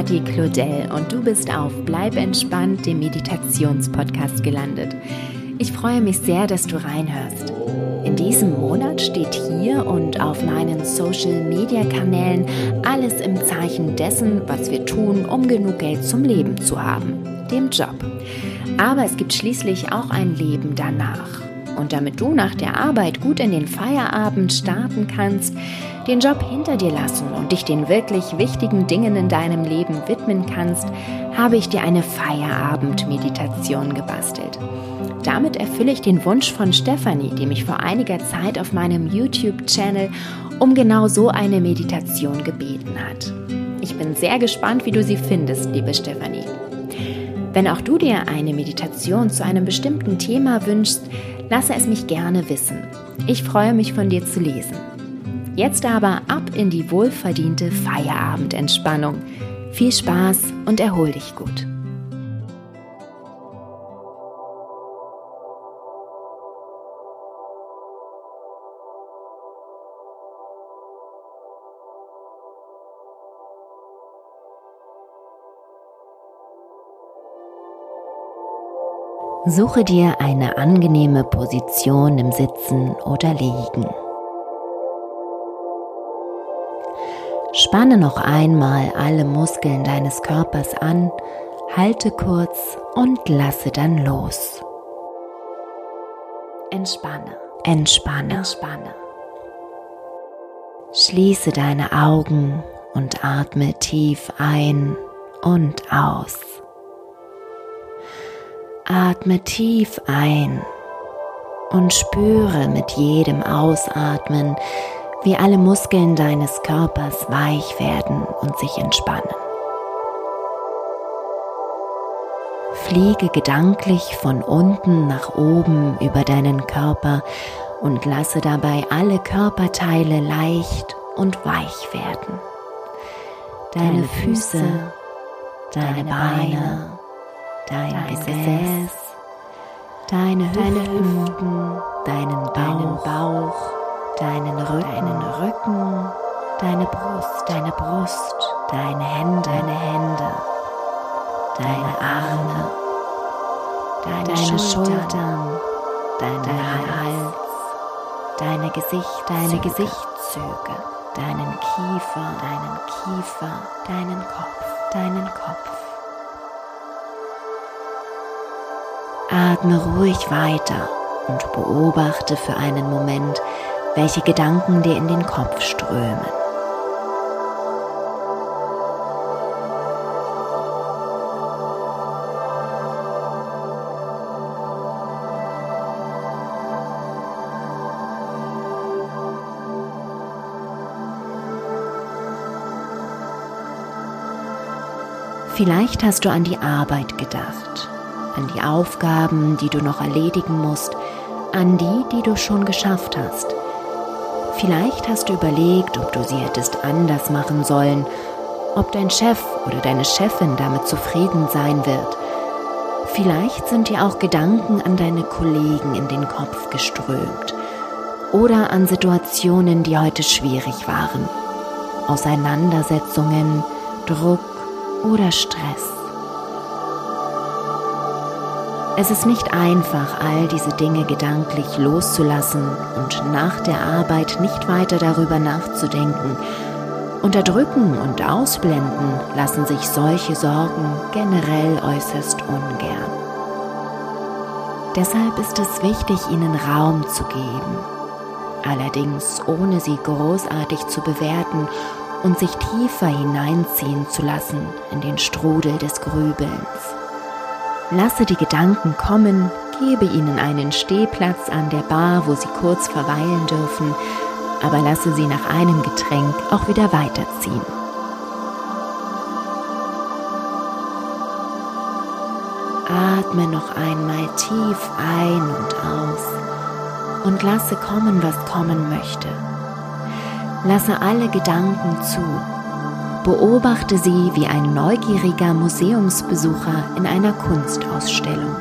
Kati Claudel und du bist auf Bleib entspannt, dem Meditationspodcast gelandet. Ich freue mich sehr, dass du reinhörst. In diesem Monat steht hier und auf meinen Social-Media-Kanälen alles im Zeichen dessen, was wir tun, um genug Geld zum Leben zu haben, dem Job. Aber es gibt schließlich auch ein Leben danach. Und damit du nach der Arbeit gut in den Feierabend starten kannst, den Job hinter dir lassen und dich den wirklich wichtigen Dingen in deinem Leben widmen kannst, habe ich dir eine Feierabend-Meditation gebastelt. Damit erfülle ich den Wunsch von Stefanie, die mich vor einiger Zeit auf meinem YouTube-Channel um genau so eine Meditation gebeten hat. Ich bin sehr gespannt, wie du sie findest, liebe Stefanie. Wenn auch du dir eine Meditation zu einem bestimmten Thema wünschst, lasse es mich gerne wissen. Ich freue mich von dir zu lesen. Jetzt aber ab in die wohlverdiente Feierabendentspannung. Viel Spaß und erhol dich gut. Suche dir eine angenehme Position im Sitzen oder Liegen. Spanne noch einmal alle Muskeln deines Körpers an, halte kurz und lasse dann los. Entspanne, entspanne, entspanne. Schließe deine Augen und atme tief ein und aus. Atme tief ein und spüre mit jedem Ausatmen, wie alle Muskeln deines Körpers weich werden und sich entspannen. Fliege gedanklich von unten nach oben über deinen Körper und lasse dabei alle Körperteile leicht und weich werden. Deine Füße, deine Beine, dein, dein Gesäß, deine Hüften, deinen Bauch, deinen, Bauch, deinen Rücken, deinen Rücken, deine Brust, deine Brust, deine Hände, deine Hände, deine Arme, deine, deine Schultern, dein, dein Hals, deine Gesicht, deine Gesichtszüge, deinen Kiefer, deinen Kiefer, deinen Kopf, deinen Kopf. Atme ruhig weiter und beobachte für einen Moment, welche Gedanken dir in den Kopf strömen. Vielleicht hast du an die Arbeit gedacht an die Aufgaben, die du noch erledigen musst, an die, die du schon geschafft hast. Vielleicht hast du überlegt, ob du sie hättest anders machen sollen, ob dein Chef oder deine Chefin damit zufrieden sein wird. Vielleicht sind dir auch Gedanken an deine Kollegen in den Kopf geströmt oder an Situationen, die heute schwierig waren. Auseinandersetzungen, Druck oder Stress. Es ist nicht einfach, all diese Dinge gedanklich loszulassen und nach der Arbeit nicht weiter darüber nachzudenken. Unterdrücken und ausblenden lassen sich solche Sorgen generell äußerst ungern. Deshalb ist es wichtig, ihnen Raum zu geben, allerdings ohne sie großartig zu bewerten und sich tiefer hineinziehen zu lassen in den Strudel des Grübelns. Lasse die Gedanken kommen, gebe ihnen einen Stehplatz an der Bar, wo sie kurz verweilen dürfen, aber lasse sie nach einem Getränk auch wieder weiterziehen. Atme noch einmal tief ein und aus und lasse kommen, was kommen möchte. Lasse alle Gedanken zu Beobachte sie wie ein neugieriger Museumsbesucher in einer Kunstausstellung.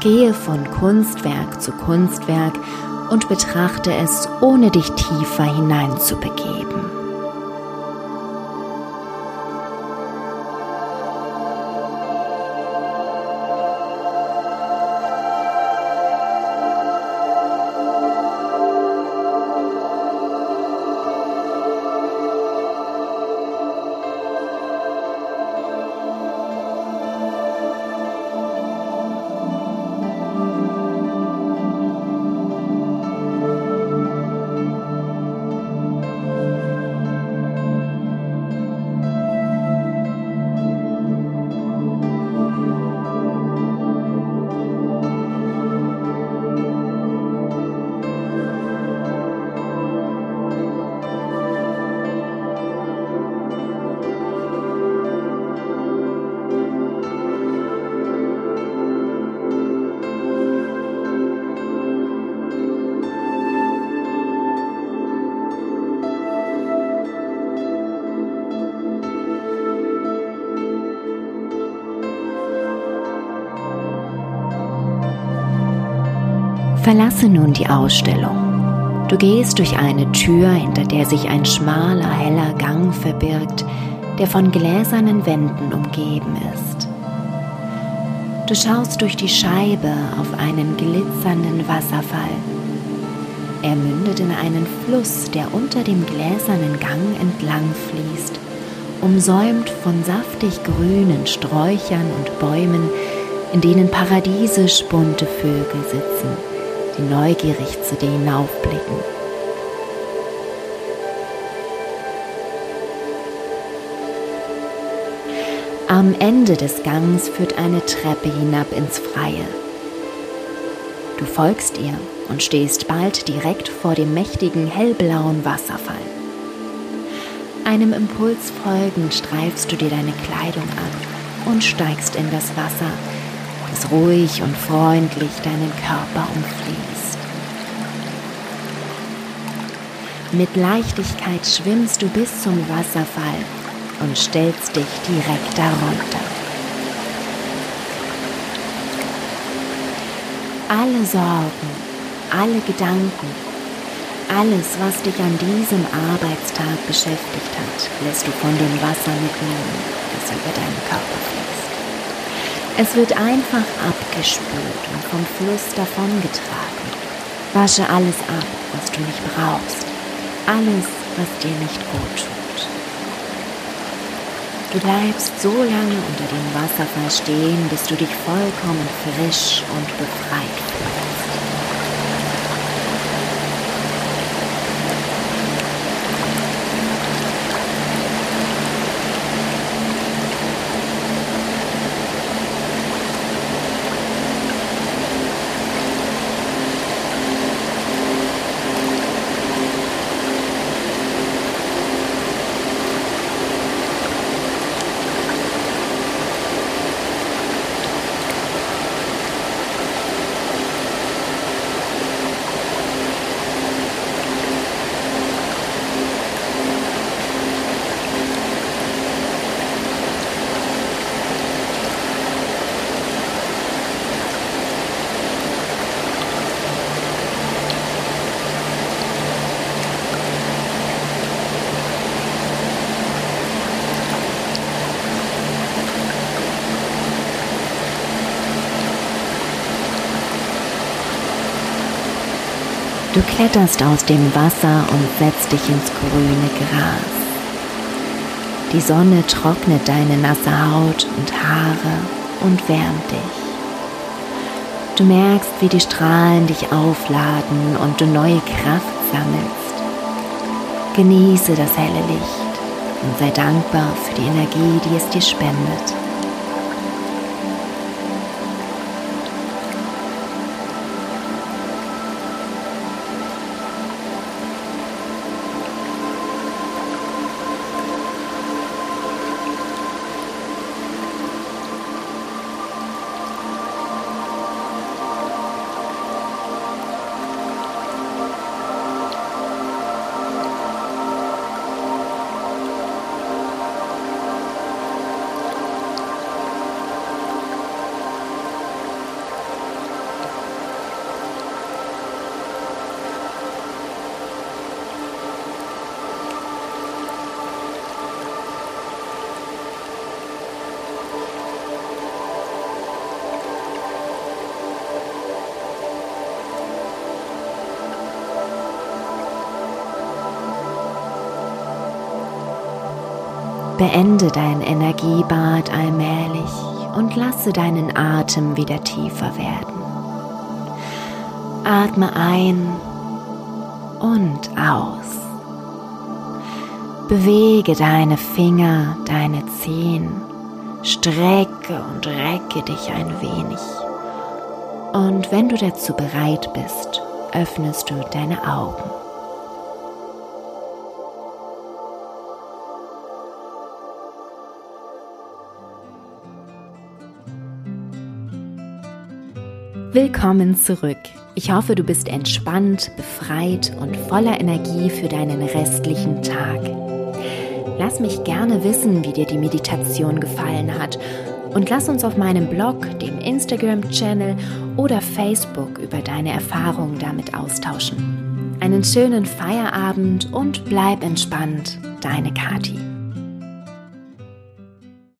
Gehe von Kunstwerk zu Kunstwerk und betrachte es, ohne dich tiefer hineinzubegeben. Verlasse nun die Ausstellung. Du gehst durch eine Tür, hinter der sich ein schmaler, heller Gang verbirgt, der von gläsernen Wänden umgeben ist. Du schaust durch die Scheibe auf einen glitzernden Wasserfall. Er mündet in einen Fluss, der unter dem gläsernen Gang entlang fließt, umsäumt von saftig grünen Sträuchern und Bäumen, in denen paradiesisch bunte Vögel sitzen, die neugierig zu dir hinaufblicken. Am Ende des Gangs führt eine Treppe hinab ins Freie. Du folgst ihr und stehst bald direkt vor dem mächtigen hellblauen Wasserfall. Einem Impuls folgend streifst du dir deine Kleidung ab und steigst in das Wasser, das ruhig und freundlich deinen Körper umfließt. Mit Leichtigkeit schwimmst du bis zum Wasserfall und stellst dich direkt darunter. Alle Sorgen, alle Gedanken, alles, was dich an diesem Arbeitstag beschäftigt hat, lässt du von dem Wasser mitnehmen, das über deinen Körper fließt. Es wird einfach abgespült und vom Fluss davongetragen. Wasche alles ab, was du nicht brauchst. Alles, was dir nicht gut tut. Du bleibst so lange unter dem Wasserfall stehen, bis du dich vollkommen frisch und befreit fühlst. Du kletterst aus dem Wasser und setzt dich ins grüne Gras. Die Sonne trocknet deine nasse Haut und Haare und wärmt dich. Du merkst, wie die Strahlen dich aufladen und du neue Kraft sammelst. Genieße das helle Licht und sei dankbar für die Energie, die es dir spendet. Beende dein Energiebad allmählich und lasse deinen Atem wieder tiefer werden. Atme ein und aus. Bewege deine Finger, deine Zehen, strecke und recke dich ein wenig. Und wenn du dazu bereit bist, öffnest du deine Augen. Willkommen zurück. Ich hoffe, du bist entspannt, befreit und voller Energie für deinen restlichen Tag. Lass mich gerne wissen, wie dir die Meditation gefallen hat Und lass uns auf meinem Blog, dem Instagram-Channel oder Facebook über deine Erfahrungen damit austauschen. Einen schönen Feierabend und bleib entspannt, deine Kati.